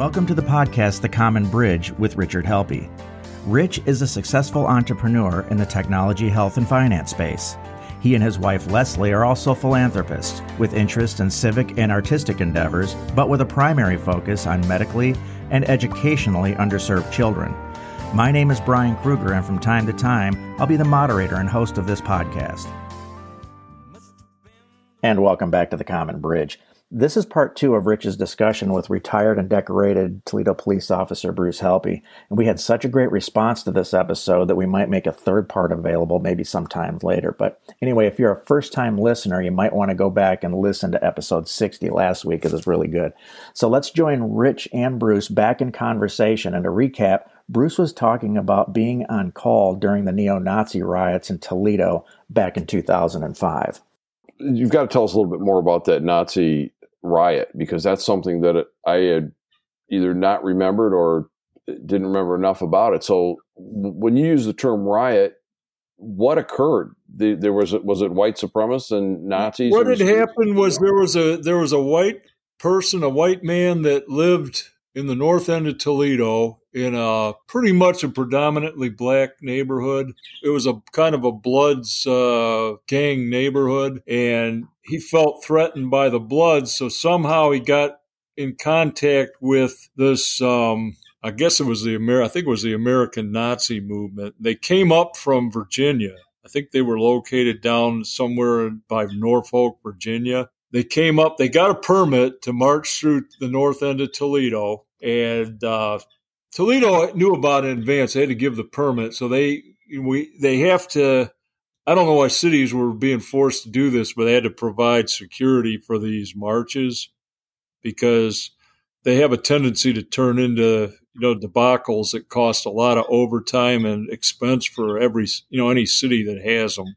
Welcome to the podcast The Common Bridge with Richard Helppie. Rich is a successful entrepreneur in the technology, health, and finance space. He and his wife Leslie are also philanthropists with interest in civic and artistic endeavors, but with a primary focus on medically and educationally underserved children. My name is Brian Kruger, and from time to time, I'll be the moderator and host of this podcast. And welcome back to the Common Bridge. This is part two of Rich's discussion with retired and decorated Toledo police officer Bruce Helppie. And we had such a great response to this episode that we might make a third part available maybe sometime later. But anyway, if you're a first time listener, you might want to go back and listen to episode 60 last week. It was really good. So let's join Rich and Bruce back in conversation. And to recap, Bruce was talking about being on call during the neo Nazi riots in Toledo back in 2005 you've got to tell us a little bit more about that Nazi riot because that's something that I had either not remembered or didn't remember enough about it. So when you use the term riot, what occurred? The, there was was it white supremacists and Nazis? What had happened was there was a there was a white person, a white man that lived in the north end of Toledo in a pretty much a predominantly black neighborhood. It was a kind of a Bloods uh, gang neighborhood, and he felt threatened by the Bloods. So somehow he got in contact with this. Um, I guess it was the Amer- I think it was the American Nazi movement. They came up from Virginia. I think they were located down somewhere by Norfolk, Virginia. They came up. They got a permit to march through the north end of Toledo, and uh, Toledo knew about in advance. They had to give the permit, so they we they have to. I don't know why cities were being forced to do this, but they had to provide security for these marches because they have a tendency to turn into you know debacles that cost a lot of overtime and expense for every you know any city that has them.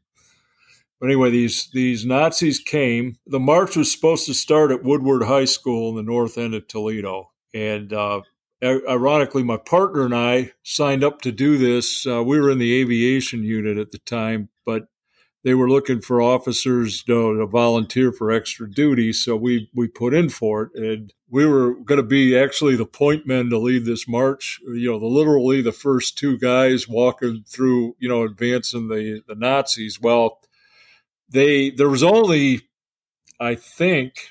But anyway, these these Nazis came. The march was supposed to start at Woodward High School in the north end of Toledo, and uh, ironically, my partner and I signed up to do this. Uh, we were in the aviation unit at the time, but they were looking for officers to, to, volunteer for extra duty, so we we put in for it, and we were going to be actually the point men to lead this march. You know, the literally the first two guys walking through, you know, advancing the the Nazis. Well, they there was only, I think,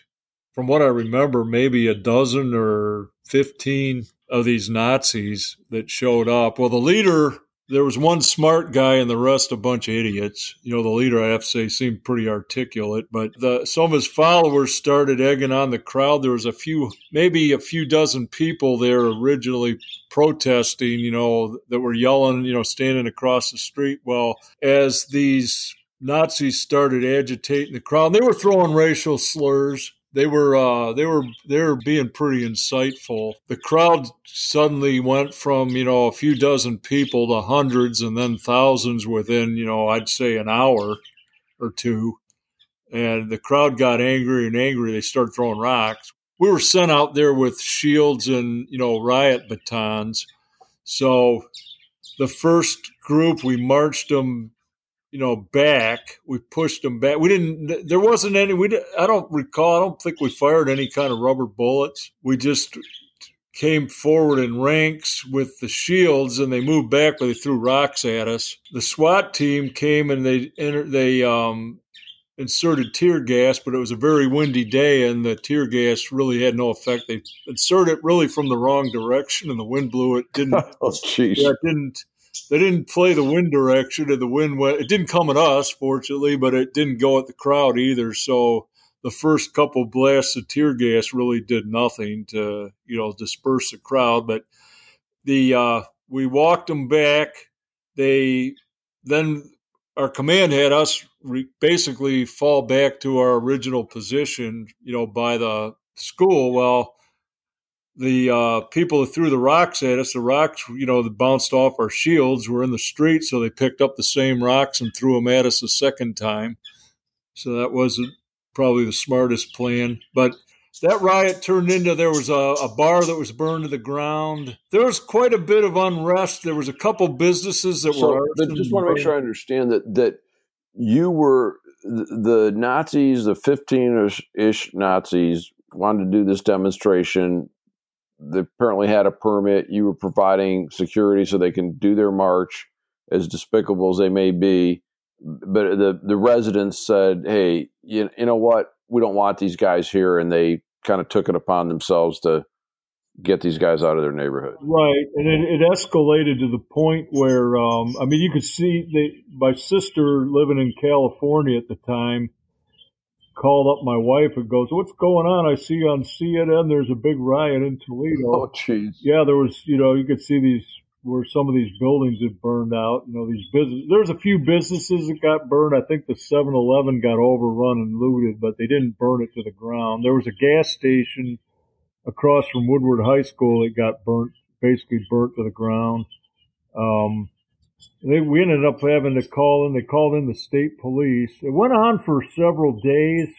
from what I remember, maybe a dozen or fifteen of these Nazis that showed up. Well, the leader, there was one smart guy and the rest a bunch of idiots. You know, the leader, I have to say, seemed pretty articulate, but the, some of his followers started egging on the crowd. There was a few, maybe a few dozen people there originally protesting, you know, that were yelling, you know, standing across the street. Well, as these Nazis started agitating the crowd, they were throwing racial slurs they were uh, they were they were being pretty insightful. The crowd suddenly went from you know a few dozen people to hundreds and then thousands within you know I'd say an hour or two, and the crowd got angry and angry. They started throwing rocks. We were sent out there with shields and you know riot batons. So the first group we marched them you know, back. We pushed them back. We didn't. There wasn't any. We. I don't recall. I don't think we fired any kind of rubber bullets. We just came forward in ranks with the shields, and they moved back, but they threw rocks at us. The SWAT team came and they entered. They um, inserted tear gas, but it was a very windy day, and the tear gas really had no effect. They inserted it really from the wrong direction, and the wind blew it. Didn't. oh, jeez. Yeah, it didn't they didn't play the wind direction and the wind went it didn't come at us fortunately but it didn't go at the crowd either. So the first couple blasts of tear gas really did nothing to you know disperse the crowd. But the uh, we walked them back. They then our command had us re- basically fall back to our original position you know by the school. Well the uh, people that threw the rocks at us, the rocks, you know, that bounced off our shields were in the street, so they picked up the same rocks and threw them at us a second time. So that wasn't probably the smartest plan. But that riot turned into there was a, a, bar that was burned to the ground. There was quite a bit of unrest. There was a couple businesses that so, were. Just want to make sure I understand that that you were the Nazis, the fifteen ish Nazis wanted to do this demonstration they apparently had a permit. You were providing security so they can do their march, as despicable as they may be. But the the residents said, "Hey, you, you know what? We don't want these guys here," and they kind of took it upon themselves to get these guys out of their neighborhood. Right, and it, it escalated to the point where um, I mean, you could see they, my sister living in California at the time called up my wife and goes, "What's going on? I see on CNN there's a big riot in Toledo." Oh, jeez. Yeah, there was. You know, you could see these where some of these buildings had burned out. You know, these business. There's a few businesses that got burned. I think the 7-Eleven got overrun and looted, but they didn't burn it to the ground. There was a gas station across from Woodward High School that got burnt, basically burnt to the ground. Um, they, we ended up having to call in. They called in the state police. It went on for several days.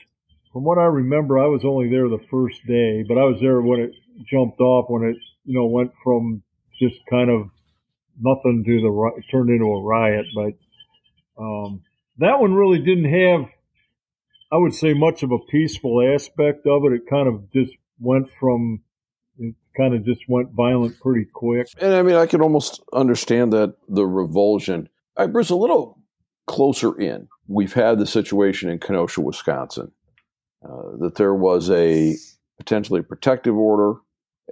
From what I remember, I was only there the first day, but I was there when it jumped off. When it, you know, went from just kind of nothing to the turned into a riot. But um, that one really didn't have, I would say, much of a peaceful aspect of it. It kind of just went from it kind of just went violent pretty quick. And I mean, I can almost understand that the revulsion. I was a little closer in. We've had the situation in Kenosha, Wisconsin, uh, that there was a potentially protective order,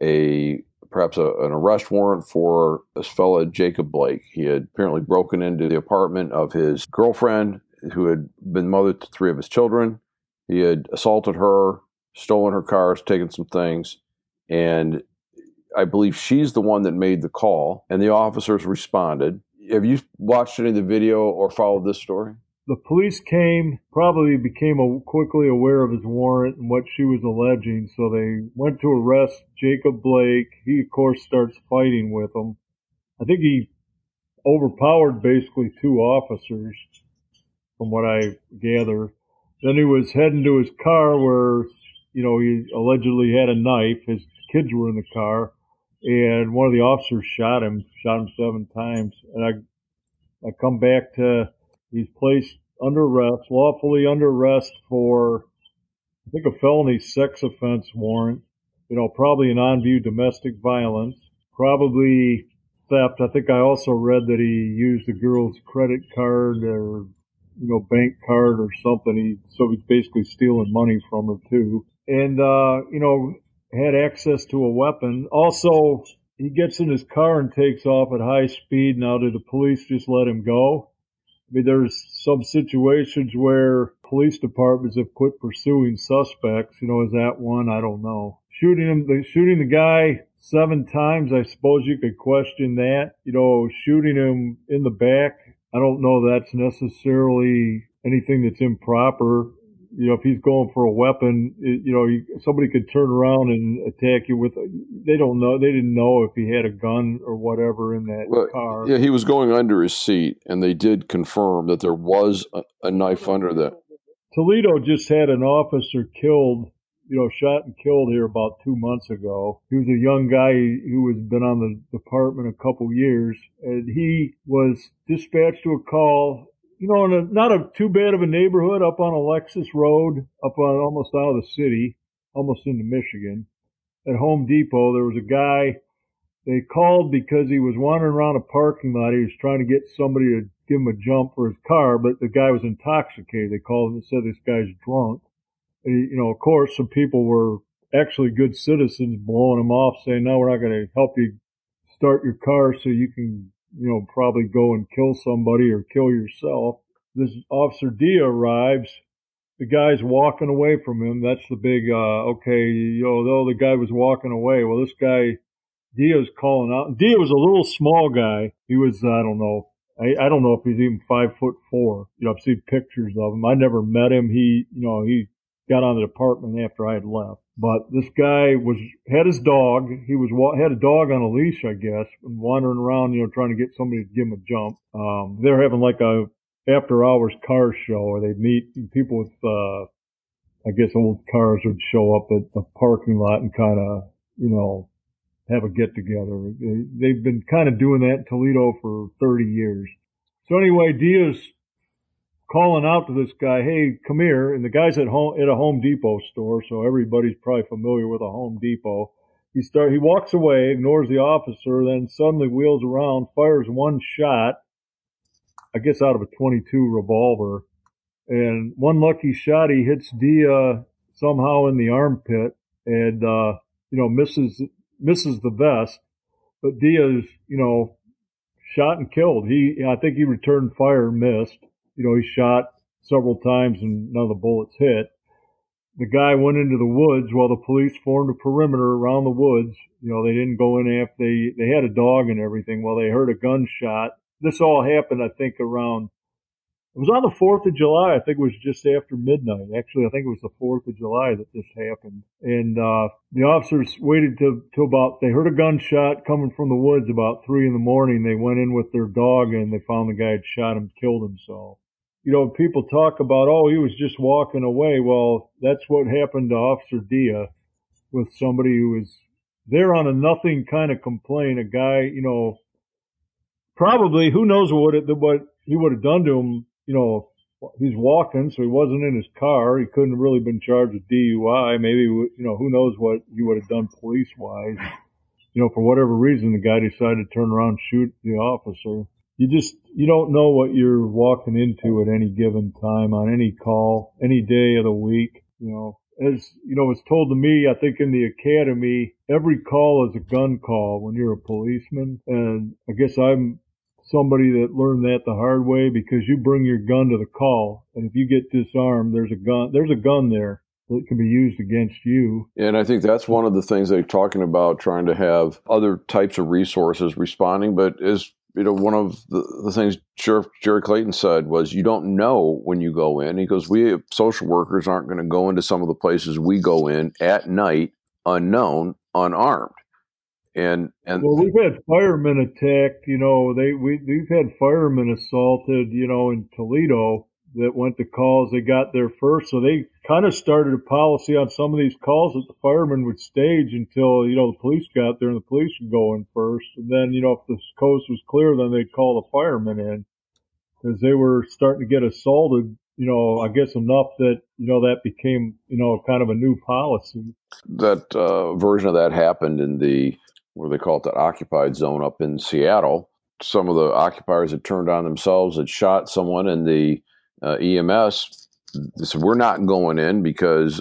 a perhaps a, an arrest warrant for this fellow Jacob Blake. He had apparently broken into the apartment of his girlfriend, who had been mother to three of his children. He had assaulted her, stolen her cars, taken some things, and I believe she's the one that made the call, and the officers responded. Have you watched any of the video or followed this story? The police came, probably became a, quickly aware of his warrant and what she was alleging, so they went to arrest Jacob Blake. He, of course, starts fighting with them. I think he overpowered basically two officers, from what I gather. Then he was heading to his car where, you know, he allegedly had a knife. His kids were in the car and one of the officers shot him, shot him seven times. And I, I come back to he's placed under arrest, lawfully under arrest for, I think a felony sex offense warrant. You know, probably an on-view domestic violence, probably theft. I think I also read that he used the girl's credit card or you know bank card or something. He so he's basically stealing money from her too. And uh, you know, had access to a weapon. Also, he gets in his car and takes off at high speed. Now, did the police just let him go? I mean, there's some situations where police departments have quit pursuing suspects. You know, is that one? I don't know. Shooting him, shooting the guy seven times. I suppose you could question that. You know, shooting him in the back. I don't know that's necessarily anything that's improper you know, if he's going for a weapon, it, you know, you, somebody could turn around and attack you with. They don't know. They didn't know if he had a gun or whatever in that well, car. Yeah, he was going under his seat, and they did confirm that there was a, a knife under that. Toledo just had an officer killed you know, shot and killed here about two months ago. He was a young guy who has been on the department a couple years, and he was dispatched to a call you know, in a, not a too bad of a neighborhood up on Alexis Road, up on almost out of the city, almost into Michigan. At Home Depot, there was a guy. They called because he was wandering around a parking lot. He was trying to get somebody to give him a jump for his car, but the guy was intoxicated. They called and said this guy's drunk. And, you know, of course, some people were actually good citizens blowing him off, saying, "No, we're not going to help you start your car so you can you know, probably go and kill somebody or kill yourself. This officer Dia arrives. The guy's walking away from him. That's the big, uh, okay, you know, though the guy was walking away. Well, this guy, Dia's calling out. Dia was a little small guy. He was, I don't know, I, I don't know if he's even five foot four. You know, I've seen pictures of him. I never met him. He, you know, he got on the department after I had left. But this guy was had his dog. He was had a dog on a leash, I guess, and wandering around, you know, trying to get somebody to give him a jump. Um, they're having like a after hours car show, where they'd meet people with, uh, I guess, old cars would show up at the parking lot and kind of, you know, have a get together. They've been kind of doing that in Toledo for 30 years. So anyway, Dia's calling out to this guy, "Hey, come here!" And the guy's at home at a Home Depot store, so everybody's probably familiar with a Home Depot. He start he walks away, ignores the officer, then suddenly wheels around, fires one shot, I guess out of a 22 revolver, and one lucky shot he hits Dia somehow in the armpit and uh, you know misses misses the vest, but Dia's you know shot and killed. He I think he returned fire, missed. You know he shot several times and none of the bullets hit. The guy went into the woods while the police formed a perimeter around the woods. You know, they didn't go in after they, they had a dog and everything. Well, they heard a gunshot. This all happened, I think, around, it was on the 4th of July. I think it was just after midnight. Actually, I think it was the 4th of July that this happened. And, uh, the officers waited till, till about, they heard a gunshot coming from the woods about three in the morning. They went in with their dog and they found the guy had shot him, killed himself you know, people talk about, oh, he was just walking away. Well, that's what happened to Officer Dia with somebody who was there on a nothing kind of complaint. A guy, you know, probably who knows what it, what he would have done to him. You know, he's walking, so he wasn't in his car. He couldn't have really been charged with DUI. Maybe you know, who knows what he would have done police wise. You know, for whatever reason, the guy decided to turn around and shoot the officer you just you don't know what you're walking into at any given time on any call, any day of the week. You know, as you know, it's told to me, I think in the academy, every call is a gun call when you're a policeman, and I guess I'm somebody that learned that the hard way because you bring your gun to the call, and if you get disarmed, there's a gun, there's a gun there that can be used against you. And I think that's one of the things they're talking about, trying to have other types of resources responding. But as you know, one of the, the things Sheriff Jerry Clayton said was, you don't know when you go in. He goes, we social workers aren't going to go into some of the places we go in at night, unknown, unarmed. And and well, we've had firemen attacked. You know, they we we've had firemen assaulted. You know, in Toledo, that went to calls. They got there first, so they kind of started a policy on some of these calls that the firemen would stage until you know the police got there and the police would go in first, and then you know if the coast was clear, then they'd call the firemen in because they were starting to get assaulted. You know, I guess enough that you know that became you know kind of a new policy. That uh, version of that happened in the where they call it the occupied zone up in Seattle. Some of the occupiers had turned on themselves, had shot someone, and the uh, EMS we're not going in because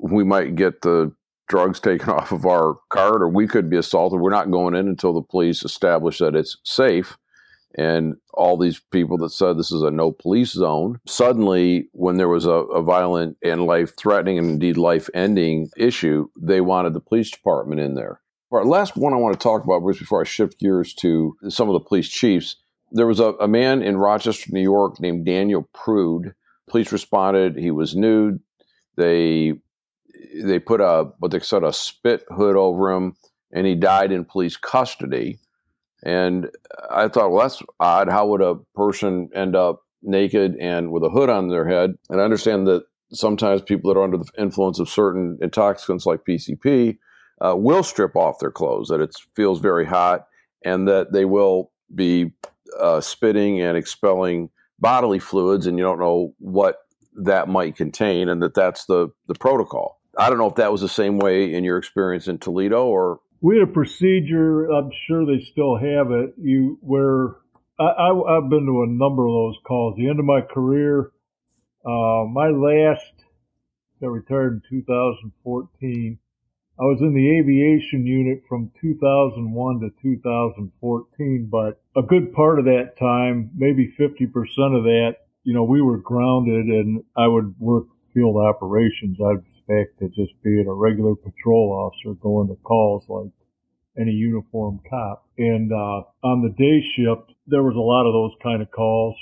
we might get the drugs taken off of our card or we could be assaulted. We're not going in until the police establish that it's safe. And all these people that said this is a no police zone, suddenly, when there was a, a violent and life threatening and indeed life ending issue, they wanted the police department in there. All right, last one I want to talk about, Bruce, before I shift gears to some of the police chiefs there was a, a man in Rochester, New York named Daniel Prude. Police responded. He was nude. They they put a what they said a spit hood over him, and he died in police custody. And I thought, well, that's odd. How would a person end up naked and with a hood on their head? And I understand that sometimes people that are under the influence of certain intoxicants like PCP uh, will strip off their clothes, that it feels very hot, and that they will be uh, spitting and expelling bodily fluids, and you don't know what that might contain, and that that's the the protocol. I don't know if that was the same way in your experience in Toledo, or we had a procedure. I'm sure they still have it. You where I, I, have been to a number of those calls. The end of my career, uh, my last, I retired in 2014. I was in the aviation unit from 2001 to 2014, but a good part of that time, maybe 50% of that, you know, we were grounded and I would work field operations. I'd expect to just be a regular patrol officer going to calls like any uniformed cop. And uh, on the day shift, there was a lot of those kind of calls.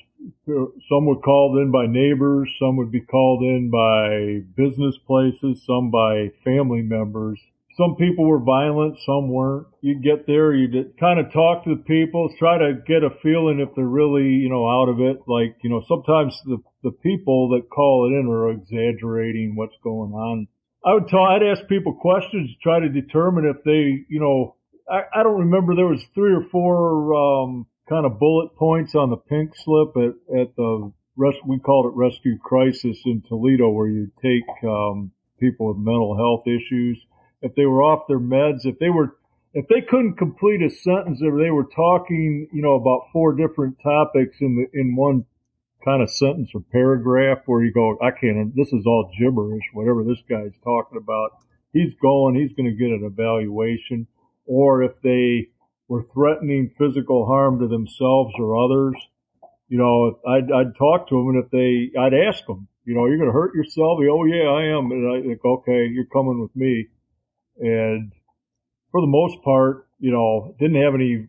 Some were called in by neighbors, some would be called in by business places, some by family members some people were violent, some weren't. You'd get there, you'd kind of talk to the people, try to get a feeling if they're really, you know, out of it. Like, you know, sometimes the, the people that call it in are exaggerating what's going on. I would tell, I'd ask people questions to try to determine if they, you know, I, I don't remember there was three or four, um, kind of bullet points on the pink slip at, at the rest, we called it rescue crisis in Toledo where you take, um, people with mental health issues if they were off their meds, if they were if they couldn't complete a sentence or they were talking, you know, about four different topics in the in one kind of sentence or paragraph where you go, I can't, this is all gibberish, whatever this guy's talking about. He's going, he's going to get an evaluation. Or if they were threatening physical harm to themselves or others, you know, I'd, I'd talk to them and if they, I'd ask them, you know, you're going to hurt yourself? oh, yeah, I am. And I think, okay, you're coming with me. And for the most part, you know, didn't have any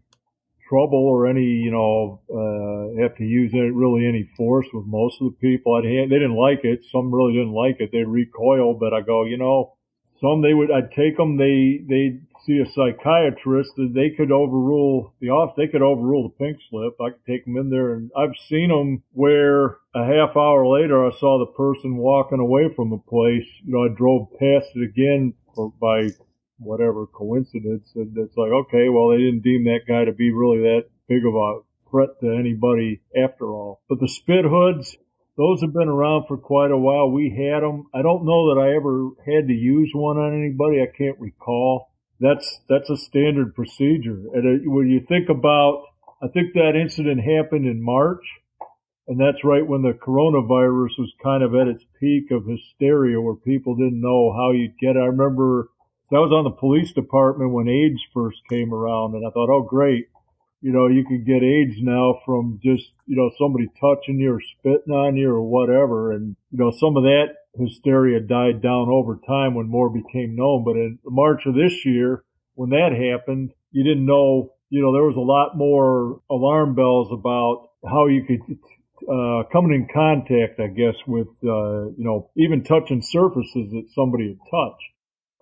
trouble or any, you know, uh, have to use any, really any force with most of the people. I'd hand, they didn't like it. Some really didn't like it. They recoiled, but I go, you know, some they would, I'd take them. They, they'd see a psychiatrist that they could overrule the off, they could overrule the pink slip. I could take them in there and I've seen them where a half hour later I saw the person walking away from the place. You know, I drove past it again for, by whatever coincidence. And it's like, okay, well, they didn't deem that guy to be really that big of a threat to anybody after all. But the spit hoods, those have been around for quite a while. We had them. I don't know that I ever had to use one on anybody. I can't recall. That's that's a standard procedure. And uh, when you think about, I think that incident happened in March, and that's right when the coronavirus was kind of at its peak of hysteria, where people didn't know how you'd get it. I remember that was on the police department when AIDS first came around, and I thought, oh, great. You know, you can get AIDS now from just, you know, somebody touching you or spitting on you or whatever. And, you know, some of that hysteria died down over time when more became known. But in March of this year, when that happened, you didn't know, you know, there was a lot more alarm bells about how you could uh, coming in contact, I guess, with, uh, you know, even touching surfaces that somebody had touched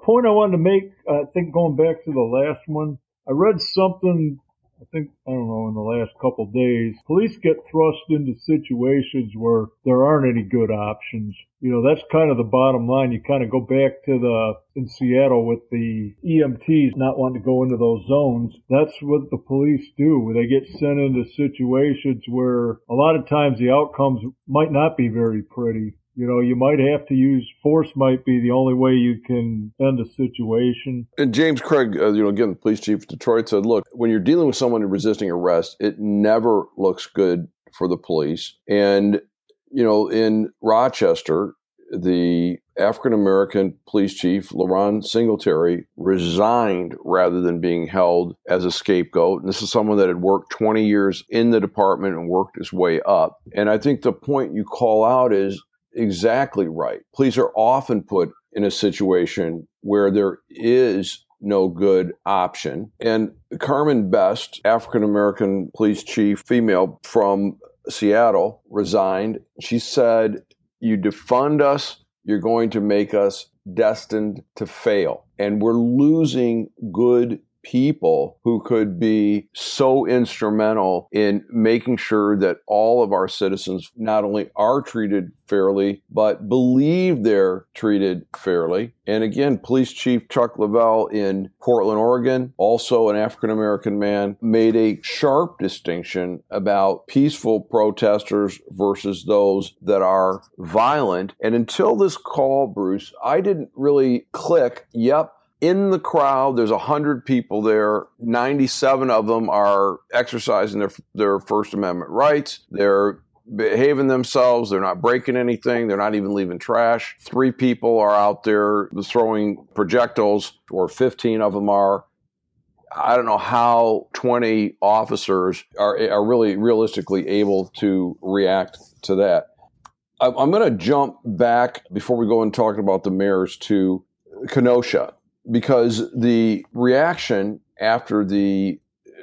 point I wanted to make, I think going back to the last one, I read something, I think, I don't know, in the last couple days. Police get thrust into situations where there aren't any good options. You know, that's kind of the bottom line. You kind of go back to the, in Seattle with the EMTs not wanting to go into those zones. That's what the police do. They get sent into situations where a lot of times the outcomes might not be very pretty you know, you might have to use force. Might be the only way you can end a situation. And James Craig, uh, you know, again, the police chief of Detroit said, "Look, when you're dealing with someone resisting arrest, it never looks good for the police." And you know, in Rochester, the African American police chief, LaRon Singletary, resigned rather than being held as a scapegoat. And this is someone that had worked 20 years in the department and worked his way up. And I think the point you call out is exactly right. Police are often put in a situation where there is no good option. And Carmen Best, African American police chief, female from Seattle, resigned. She said, You defund us, you're going to make us destined to fail. And we're losing good people who could be so instrumental in making sure that all of our citizens not only are treated fairly, but believe they're treated fairly. And again, Police Chief Chuck Lovell in Portland, Oregon, also an African American man, made a sharp distinction about peaceful protesters versus those that are violent. And until this call, Bruce, I didn't really click, yep, in the crowd there's 100 people there. 97 of them are exercising their their first amendment rights. They're behaving themselves. They're not breaking anything. They're not even leaving trash. Three people are out there throwing projectiles or 15 of them are. I don't know how 20 officers are, are really realistically able to react to that. I'm going to jump back before we go and talk about the mayors to Kenosha because the reaction after the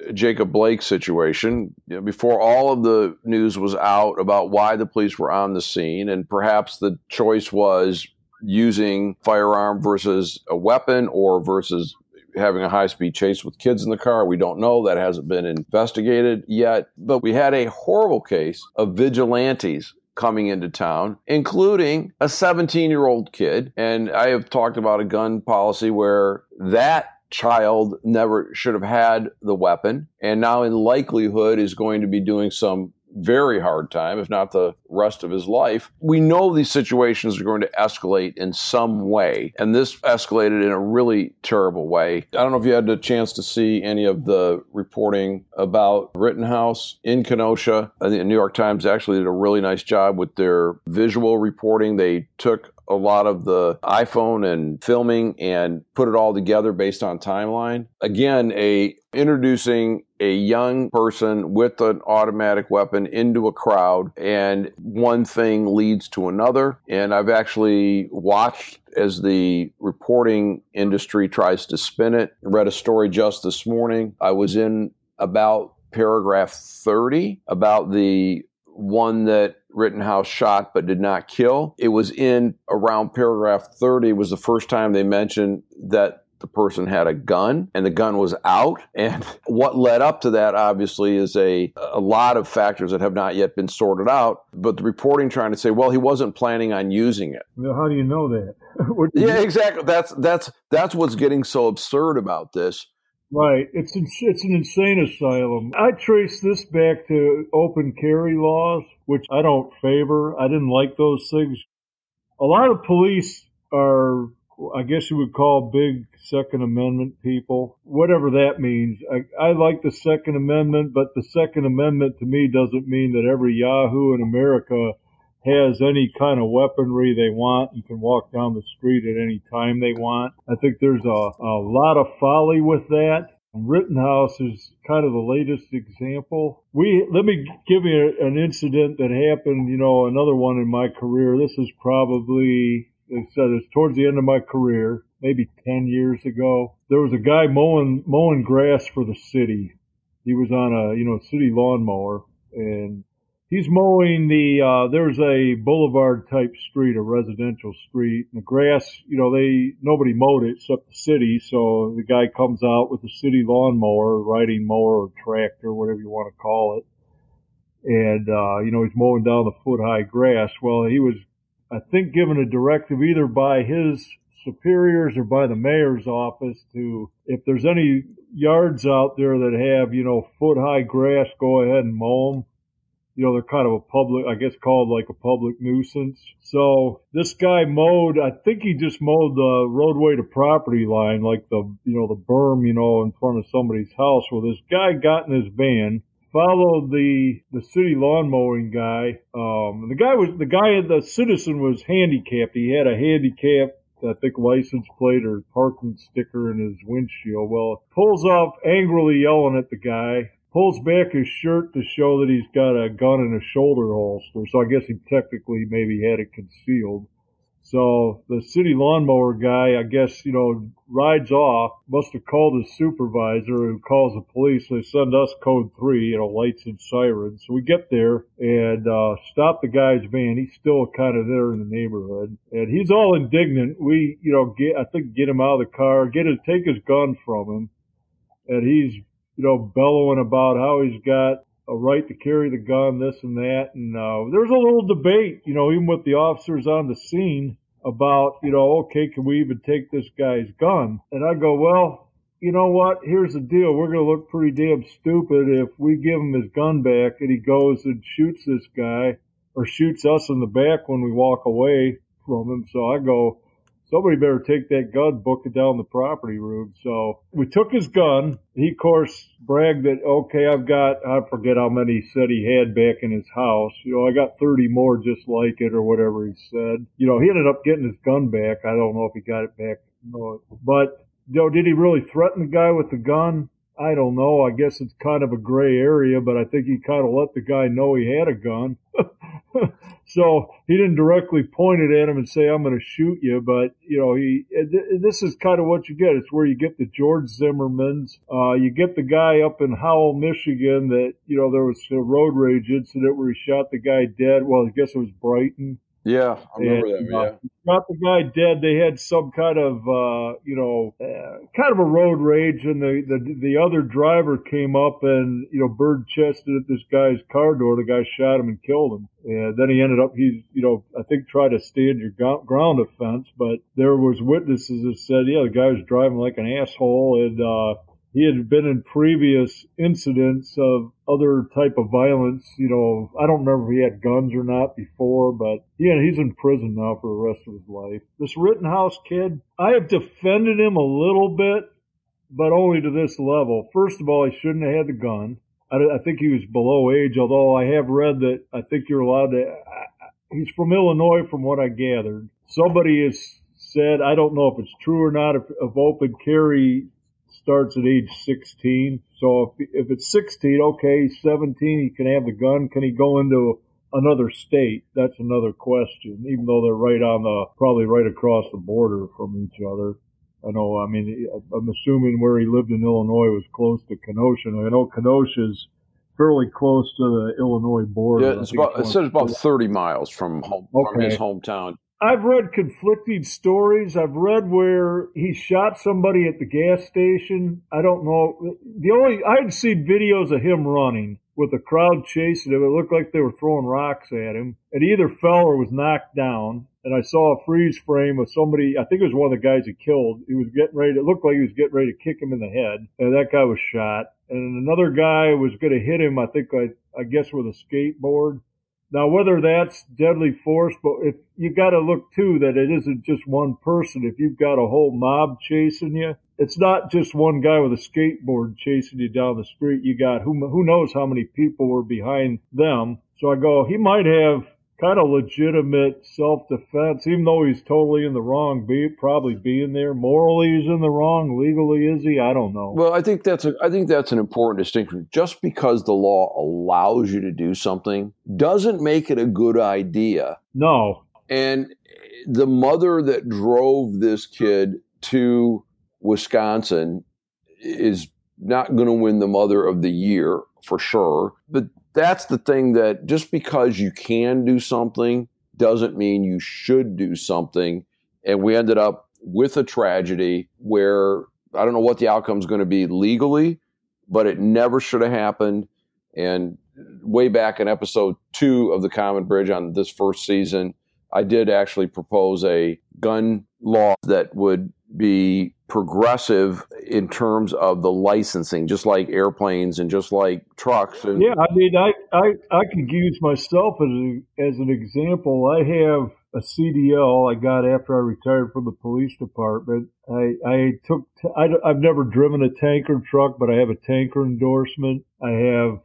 uh, Jacob Blake situation, you know, before all of the news was out about why the police were on the scene, and perhaps the choice was using firearm versus a weapon or versus having a high speed chase with kids in the car. We don't know. That hasn't been investigated yet. But we had a horrible case of vigilantes coming into town, including a 17 year old kid. And I have talked about a gun policy where that child never should have had the weapon and now in likelihood is going to be doing some very hard time, if not the rest of his life. We know these situations are going to escalate in some way, and this escalated in a really terrible way. I don't know if you had a chance to see any of the reporting about Rittenhouse in Kenosha. I think the New York Times actually did a really nice job with their visual reporting. They took a lot of the iPhone and filming and put it all together based on timeline. Again, a introducing a young person with an automatic weapon into a crowd and one thing leads to another and I've actually watched as the reporting industry tries to spin it. Read a story just this morning. I was in about paragraph 30 about the one that Rittenhouse shot but did not kill. It was in around paragraph 30 was the first time they mentioned that the person had a gun and the gun was out. And what led up to that, obviously, is a, a lot of factors that have not yet been sorted out. But the reporting trying to say, well, he wasn't planning on using it. Well, how do you know that? yeah, exactly. That's that's that's what's getting so absurd about this. Right. It's it's an insane asylum. I trace this back to open carry laws, which I don't favor. I didn't like those things. A lot of police are, I guess you would call big Second Amendment people, whatever that means. I, I like the Second Amendment, but the Second Amendment to me doesn't mean that every Yahoo in America has any kind of weaponry they want and can walk down the street at any time they want. I think there's a, a lot of folly with that. Rittenhouse is kind of the latest example. We let me give you an incident that happened. You know, another one in my career. This is probably, they said it's towards the end of my career, maybe ten years ago. There was a guy mowing mowing grass for the city. He was on a you know city lawnmower, and He's mowing the, uh, there's a boulevard type street, a residential street. And the grass, you know, they, nobody mowed it except the city. So the guy comes out with a city lawnmower, riding mower or tractor, whatever you want to call it. And, uh, you know, he's mowing down the foot high grass. Well, he was, I think, given a directive either by his superiors or by the mayor's office to, if there's any yards out there that have, you know, foot high grass, go ahead and mow them you know, they're kind of a public, I guess called like a public nuisance. So this guy mowed, I think he just mowed the roadway to property line, like the, you know, the berm, you know, in front of somebody's house. Well, this guy got in his van, followed the, the city lawn mowing guy. Um, the guy was, the guy, the citizen was handicapped. He had a handicap I think license plate or parking sticker in his windshield. Well, pulls up angrily yelling at the guy pulls back his shirt to show that he's got a gun in a shoulder holster. So I guess he technically maybe had it concealed. So the city lawnmower guy, I guess, you know, rides off, must have called his supervisor who calls the police. They send us code three, you know, lights and sirens. So we get there and, uh, stop the guy's van. He's still kind of there in the neighborhood and he's all indignant. We, you know, get, I think get him out of the car, get his, take his gun from him. And he's you know, bellowing about how he's got a right to carry the gun, this and that. And uh, there was a little debate, you know, even with the officers on the scene about, you know, okay, can we even take this guy's gun? And I go, well, you know what? Here's the deal. We're going to look pretty damn stupid if we give him his gun back and he goes and shoots this guy or shoots us in the back when we walk away from him. So I go, somebody better take that gun, book it down the property room. So we took his gun. He, of course, bragged that, okay, I've got, I forget how many he said he had back in his house. You know, I got 30 more just like it or whatever he said. You know, he ended up getting his gun back. I don't know if he got it back. But, you know, did he really threaten the guy with the gun? I don't know. I guess it's kind of a gray area, but I think he kind of let the guy know he had a gun. so he didn't directly point it at him and say, I'm going to shoot you. But, you know, he, this is kind of what you get. It's where you get the George Zimmermans. Uh, you get the guy up in Howell, Michigan that, you know, there was a road rage incident where he shot the guy dead. Well, I guess it was Brighton. Yeah, I remember and, that. Uh, yeah, got the guy dead. They had some kind of, uh, you know, uh, kind of a road rage, and the, the the other driver came up and you know bird chested at this guy's car door. The guy shot him and killed him, and then he ended up he's you know I think tried to stand your ground offense, but there was witnesses that said yeah the guy was driving like an asshole and. uh he had been in previous incidents of other type of violence. You know, I don't remember if he had guns or not before, but yeah, he's in prison now for the rest of his life. This Rittenhouse kid, I have defended him a little bit, but only to this level. First of all, he shouldn't have had the gun. I, I think he was below age, although I have read that I think you're allowed to. He's from Illinois, from what I gathered. Somebody has said, I don't know if it's true or not, if, if open carry starts at age 16. So if, if it's 16, okay, 17, he can have the gun. Can he go into another state? That's another question, even though they're right on the, probably right across the border from each other. I know, I mean, I'm assuming where he lived in Illinois was close to Kenosha. I know Kenosha's fairly close to the Illinois border. Yeah, it's about, it says about 30 miles from home, okay. from his hometown. I've read conflicting stories. I've read where he shot somebody at the gas station. I don't know. The only I'd seen videos of him running with a crowd chasing him. It looked like they were throwing rocks at him, and he either fell or was knocked down. And I saw a freeze frame of somebody. I think it was one of the guys he killed. He was getting ready. To, it looked like he was getting ready to kick him in the head, and that guy was shot. And another guy was going to hit him. I think I, I guess with a skateboard now, whether that's deadly force, but if you got to look too that it isn't just one person. If you've got a whole mob chasing you, it's not just one guy with a skateboard chasing you down the street. You got who who knows how many people were behind them. So I go, he might have kind of legitimate self-defense, even though he's totally in the wrong. Be probably being there morally, he's in the wrong. Legally, is he? I don't know. Well, I think that's a, I think that's an important distinction. Just because the law allows you to do something doesn't make it a good idea. No. And the mother that drove this kid to Wisconsin is not going to win the mother of the year for sure. But that's the thing that just because you can do something doesn't mean you should do something. And we ended up with a tragedy where I don't know what the outcome is going to be legally, but it never should have happened. And way back in episode two of the Common Bridge on this first season, I did actually propose a gun law that would be progressive in terms of the licensing, just like airplanes and just like trucks. And- yeah, I mean, I, I, I could use myself as, a, as an example. I have a CDL I got after I retired from the police department. I, I took, I've never driven a tanker truck, but I have a tanker endorsement. I have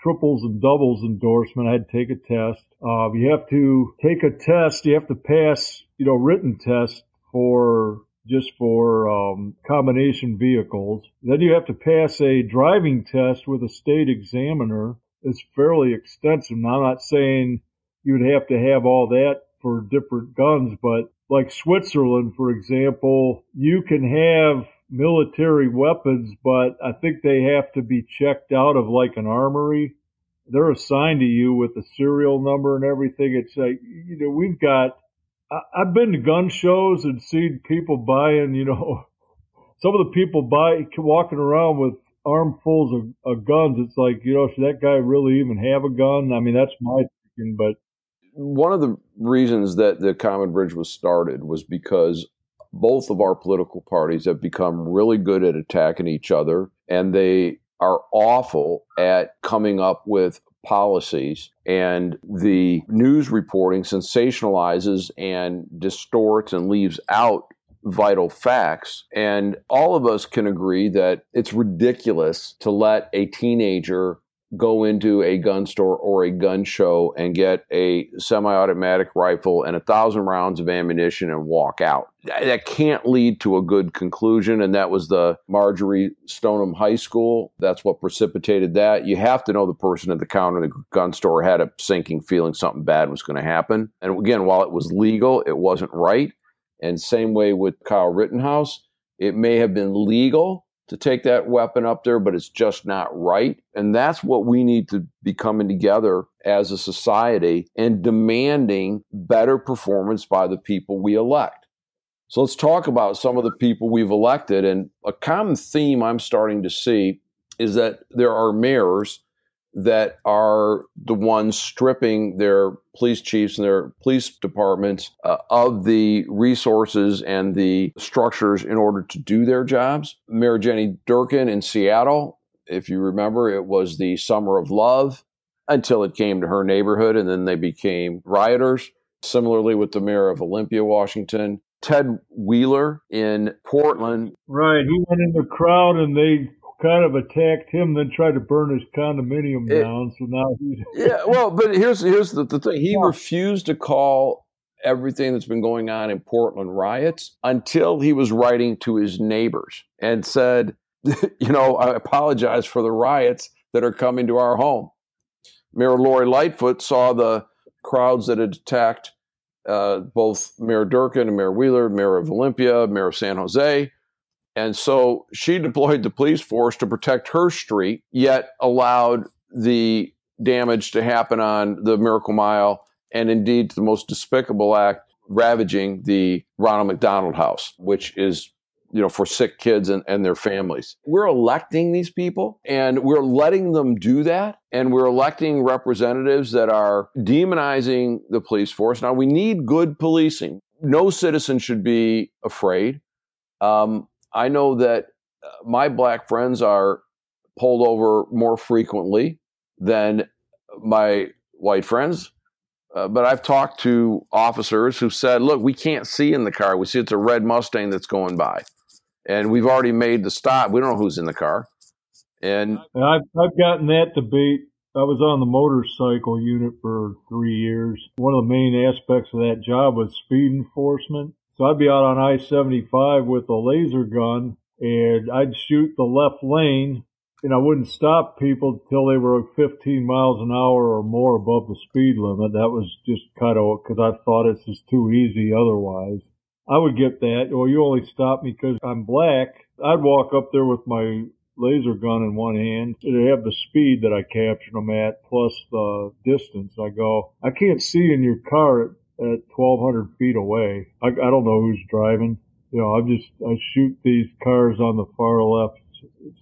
triples and doubles endorsement. I had to take a test. Uh, you have to take a test. You have to pass, you know, written test for just for um, combination vehicles. Then you have to pass a driving test with a state examiner. It's fairly extensive. Now, I'm not saying you would have to have all that for different guns, but like Switzerland, for example, you can have military weapons, but I think they have to be checked out of like an armory. They're assigned to you with a serial number and everything. It's like, you know, we've got I've been to gun shows and seen people buying, you know, some of the people buy walking around with armfuls of, of guns. It's like, you know, should that guy really even have a gun? I mean, that's my thinking, but one of the reasons that the Common Bridge was started was because both of our political parties have become really good at attacking each other and they are awful at coming up with policies and the news reporting sensationalizes and distorts and leaves out vital facts. And all of us can agree that it's ridiculous to let a teenager go into a gun store or a gun show and get a semi-automatic rifle and a thousand rounds of ammunition and walk out. That can't lead to a good conclusion, and that was the Marjory Stoneman High School. That's what precipitated that. You have to know the person at the counter the gun store had a sinking feeling something bad was going to happen. And again, while it was legal, it wasn't right. And same way with Kyle Rittenhouse, it may have been legal, to take that weapon up there, but it's just not right. And that's what we need to be coming together as a society and demanding better performance by the people we elect. So let's talk about some of the people we've elected. And a common theme I'm starting to see is that there are mayors that are the ones stripping their police chiefs and their police departments uh, of the resources and the structures in order to do their jobs. Mayor Jenny Durkan in Seattle, if you remember, it was the summer of love until it came to her neighborhood and then they became rioters. Similarly, with the mayor of Olympia, Washington, Ted Wheeler in Portland. Right. He went in the crowd and they kind of attacked him, then tried to burn his condominium it, down. So now he's yeah. Well, but here's here's the, the thing. He yeah. refused to call everything that's been going on in Portland riots until he was writing to his neighbors and said, you know, I apologize for the riots that are coming to our home. Mayor Lori Lightfoot saw the crowds that had attacked uh, both Mayor Durkan and Mayor Wheeler, Mayor of Olympia, Mayor of San Jose, and so she deployed the police force to protect her street, yet allowed the damage to happen on the Miracle Mile and indeed the most despicable act ravaging the Ronald McDonald House, which is you know for sick kids and, and their families. We're electing these people and we're letting them do that and we're electing representatives that are demonizing the police force. Now we need good policing. No citizen should be afraid. Um, I know that uh, my black friends are pulled over more frequently than my white friends. Uh, but I've talked to officers who said, look, we can't see in the car. We see it's a red Mustang that's going by. And we've already made the stop. We don't know who's in the car. And I've, I've gotten that debate. I was on the motorcycle unit for three years. One of the main aspects of that job was speed enforcement. So I'd be out on I 75 with a laser gun and I'd shoot the left lane and I wouldn't stop people until they were 15 miles an hour or more above the speed limit. That was just kind of because I thought it's just too easy otherwise. I would get that. Well, you only stop me because I'm black. I'd walk up there with my laser gun in one hand to have the speed that I captured them at plus the distance. I go, I can't see in your car at 1,200 feet away. I, I don't know who's driving. You know, I just I shoot these cars on the far left.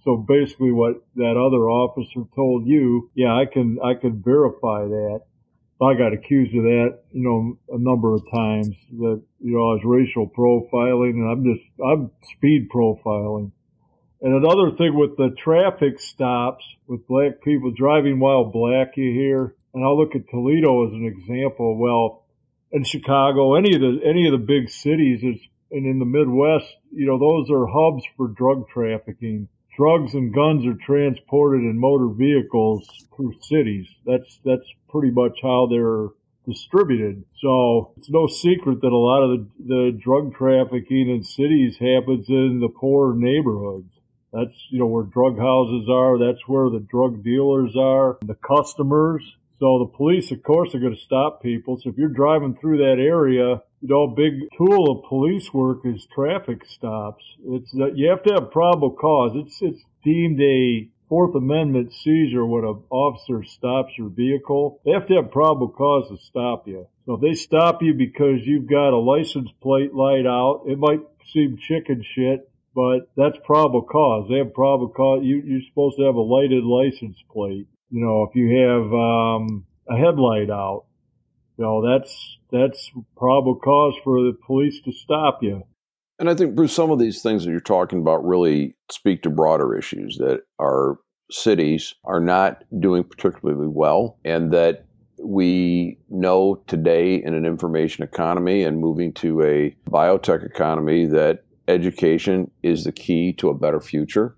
So basically, what that other officer told you, yeah, I can I can verify that. I got accused of that, you know, a number of times. That you know, I was racial profiling, and I'm just I'm speed profiling. And another thing with the traffic stops with black people driving while black, you hear. And I'll look at Toledo as an example. Well, in Chicago, any of the any of the big cities, it's, and in the Midwest, you know, those are hubs for drug trafficking. Drugs and guns are transported in motor vehicles through cities. That's that's pretty much how they're distributed. So it's no secret that a lot of the, the drug trafficking in cities happens in the poor neighborhoods. That's, you know, where drug houses are. That's where the drug dealers are, the customers. So the police, of course, are going to stop people. So if you're driving through that area, you know, a big tool of police work is traffic stops. It's you have to have probable cause. It's it's deemed a Fourth Amendment seizure when an officer stops your vehicle. They have to have probable cause to stop you. So if they stop you because you've got a license plate light out, it might seem chicken shit, but that's probable cause. They have probable cause. You, you're supposed to have a lighted license plate you know, if you have um, a headlight out, you know, that's that's probable cause for the police to stop you. And I think, Bruce, some of these things that you're talking about really speak to broader issues that our cities are not doing particularly well, and that we know today in an information economy and moving to a biotech economy that education is the key to a better future.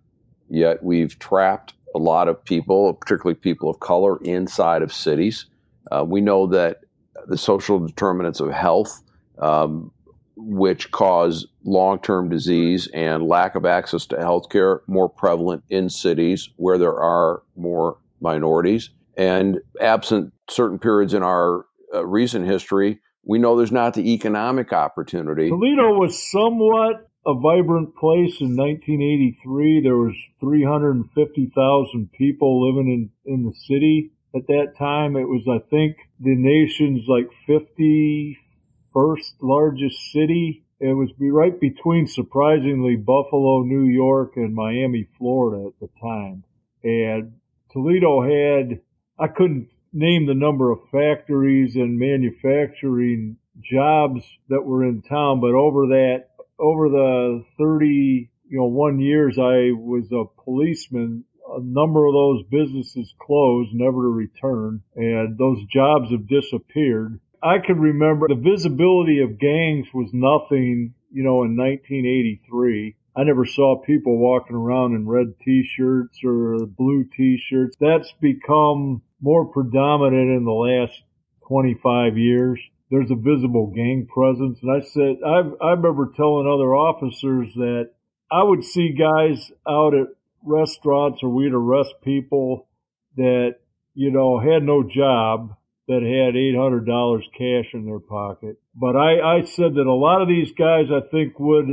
Yet we've trapped a lot of people, particularly people of color, inside of cities. Uh, we know that the social determinants of health, um, which cause long term disease and lack of access to health care, more prevalent in cities where there are more minorities. And absent certain periods in our uh, recent history, we know there's not the economic opportunity. Toledo was somewhat a vibrant place in 1983. There was 350,000 people living in, in the city at that time. It was, I think, the nation's like 51st largest city. It was right between, surprisingly, Buffalo, New York, and Miami, Florida at the time. And Toledo had I couldn't name the number of factories and manufacturing jobs that were in town, but over that, over the 30, you know, one years I was a policeman, a number of those businesses closed, never to return, and those jobs have disappeared. I can remember the visibility of gangs was nothing, you know, in 1983. I never saw people walking around in red t-shirts or blue t-shirts. That's become more predominant in the last 25 years. There's a visible gang presence. And I said, I, I remember telling other officers that I would see guys out at restaurants or we'd arrest people that, you know, had no job that had $800 cash in their pocket. But I, I said that a lot of these guys, I think, would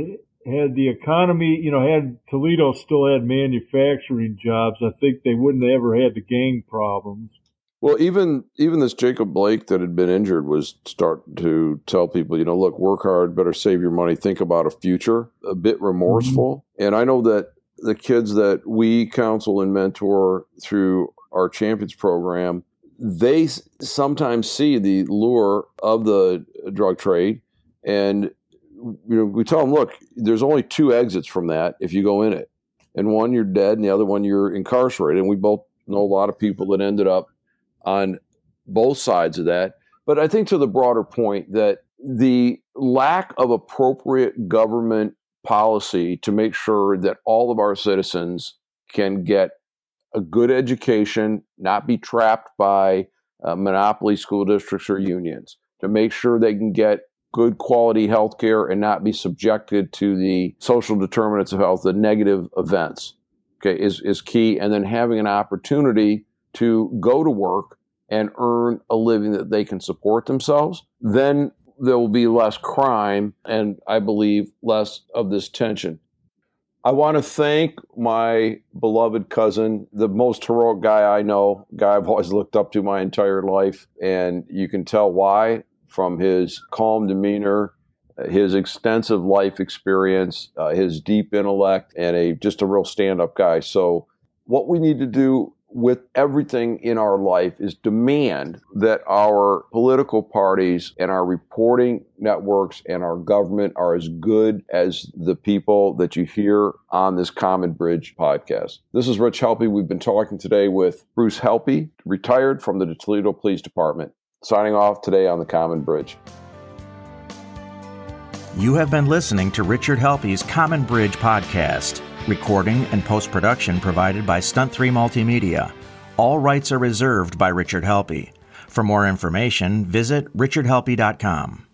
had the economy, you know, had Toledo still had manufacturing jobs, I think they wouldn't have ever had the gang problems. Well, even even this Jacob Blake that had been injured was start to tell people, you know, look, work hard, better save your money, think about a future. A bit remorseful, mm-hmm. and I know that the kids that we counsel and mentor through our champions program, they sometimes see the lure of the drug trade, and you know, we tell them, look, there's only two exits from that if you go in it. And one, you're dead, and the other one, you're incarcerated. And we both know a lot of people that ended up on both sides of that. But I think to the broader point that the lack of appropriate government policy to make sure that all of our citizens can get a good education, not be trapped by uh, monopoly school districts or unions, to make sure they can get good quality health care and not be subjected to the social determinants of health, the negative events, okay, is, is key. And then having an opportunity to go to work and earn a living that they can support themselves, then there will be less crime and I believe less of this tension. I want to thank my beloved cousin, the most heroic guy I know, guy I've always looked up to my entire life. And you can tell why from his calm demeanor, his extensive life experience, uh, his deep intellect, and a just a real stand-up guy. So, what we need to do with everything in our life is demand that our political parties and our reporting networks and our government are as good as the people that you hear on this Common Bridge podcast. This is Rich Helppie. We've been talking today with Bruce Helppie, retired from the Toledo Police Department signing off today on the Common Bridge. You have been listening to Richard Helppie's Common Bridge podcast. Recording and post production provided by Stunt 3 Multimedia. All rights are reserved by Richard Helppie. For more information, visit richardhelppie.com.